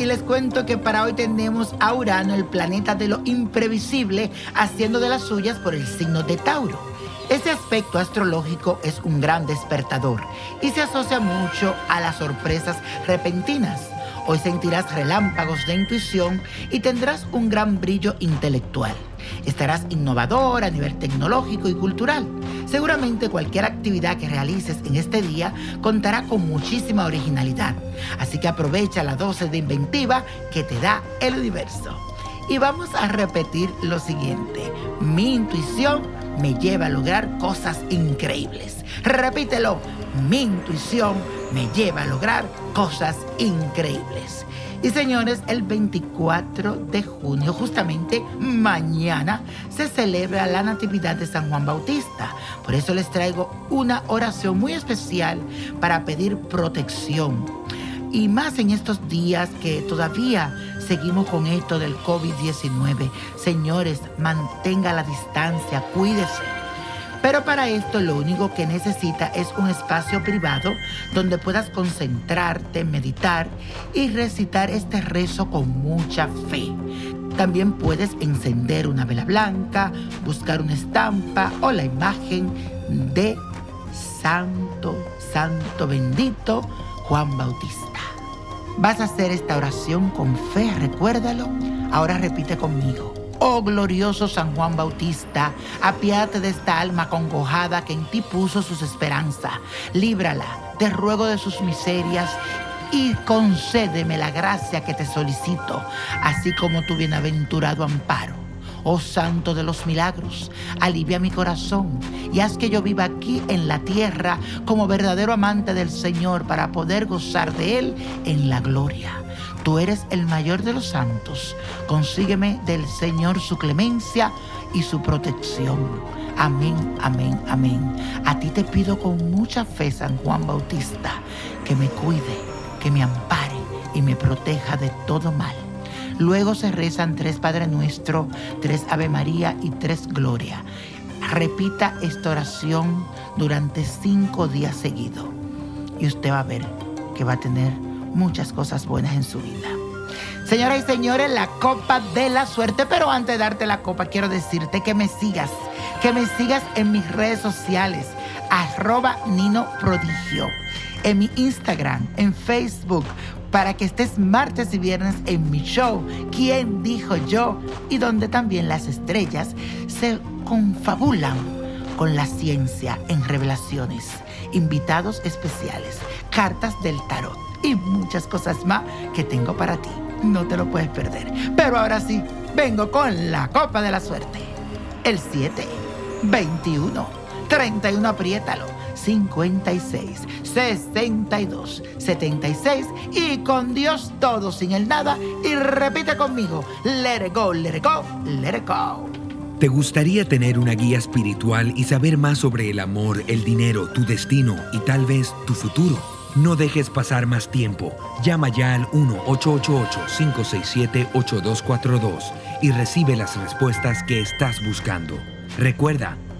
y les cuento que para hoy tenemos a Urano, el planeta de lo imprevisible, haciendo de las suyas por el signo de Tauro. Este aspecto astrológico es un gran despertador y se asocia mucho a las sorpresas repentinas. Hoy sentirás relámpagos de intuición y tendrás un gran brillo intelectual. Estarás innovador a nivel tecnológico y cultural. Seguramente cualquier actividad que realices en este día contará con muchísima originalidad. Así que aprovecha la dosis de inventiva que te da el universo. Y vamos a repetir lo siguiente. Mi intuición me lleva a lograr cosas increíbles. Repítelo. Mi intuición me lleva a lograr cosas increíbles. Y señores, el 24 de junio, justamente mañana, se celebra la Natividad de San Juan Bautista. Por eso les traigo una oración muy especial para pedir protección. Y más en estos días que todavía seguimos con esto del COVID-19. Señores, mantenga la distancia, cuídese pero para esto lo único que necesita es un espacio privado donde puedas concentrarte, meditar y recitar este rezo con mucha fe. También puedes encender una vela blanca, buscar una estampa o la imagen de Santo, Santo bendito Juan Bautista. Vas a hacer esta oración con fe, recuérdalo. Ahora repite conmigo. Oh glorioso San Juan Bautista, apiádate de esta alma congojada que en ti puso sus esperanzas. Líbrala, te ruego de sus miserias y concédeme la gracia que te solicito, así como tu bienaventurado amparo. Oh Santo de los milagros, alivia mi corazón y haz que yo viva aquí en la tierra como verdadero amante del Señor para poder gozar de Él en la gloria. Tú eres el mayor de los santos. Consígueme del Señor su clemencia y su protección. Amén, amén, amén. A ti te pido con mucha fe, San Juan Bautista, que me cuide, que me ampare y me proteja de todo mal. Luego se rezan tres Padre Nuestro, tres Ave María y tres Gloria. Repita esta oración durante cinco días seguidos y usted va a ver que va a tener muchas cosas buenas en su vida. Señoras y señores, la copa de la suerte. Pero antes de darte la copa, quiero decirte que me sigas, que me sigas en mis redes sociales, arroba Nino Prodigio, en mi Instagram, en Facebook, para que estés martes y viernes en mi show, ¿Quién dijo yo? Y donde también las estrellas se confabulan con la ciencia en revelaciones, invitados especiales, cartas del tarot y muchas cosas más que tengo para ti. No te lo puedes perder. Pero ahora sí, vengo con la copa de la suerte. El 7, 21, 31, apriétalo. 56, 62, 76 y con Dios todo sin el nada y repite conmigo, let it go, let it go, let it go. ¿Te gustaría tener una guía espiritual y saber más sobre el amor, el dinero, tu destino y tal vez tu futuro? No dejes pasar más tiempo. Llama ya al 1-888-567-8242 y recibe las respuestas que estás buscando. Recuerda,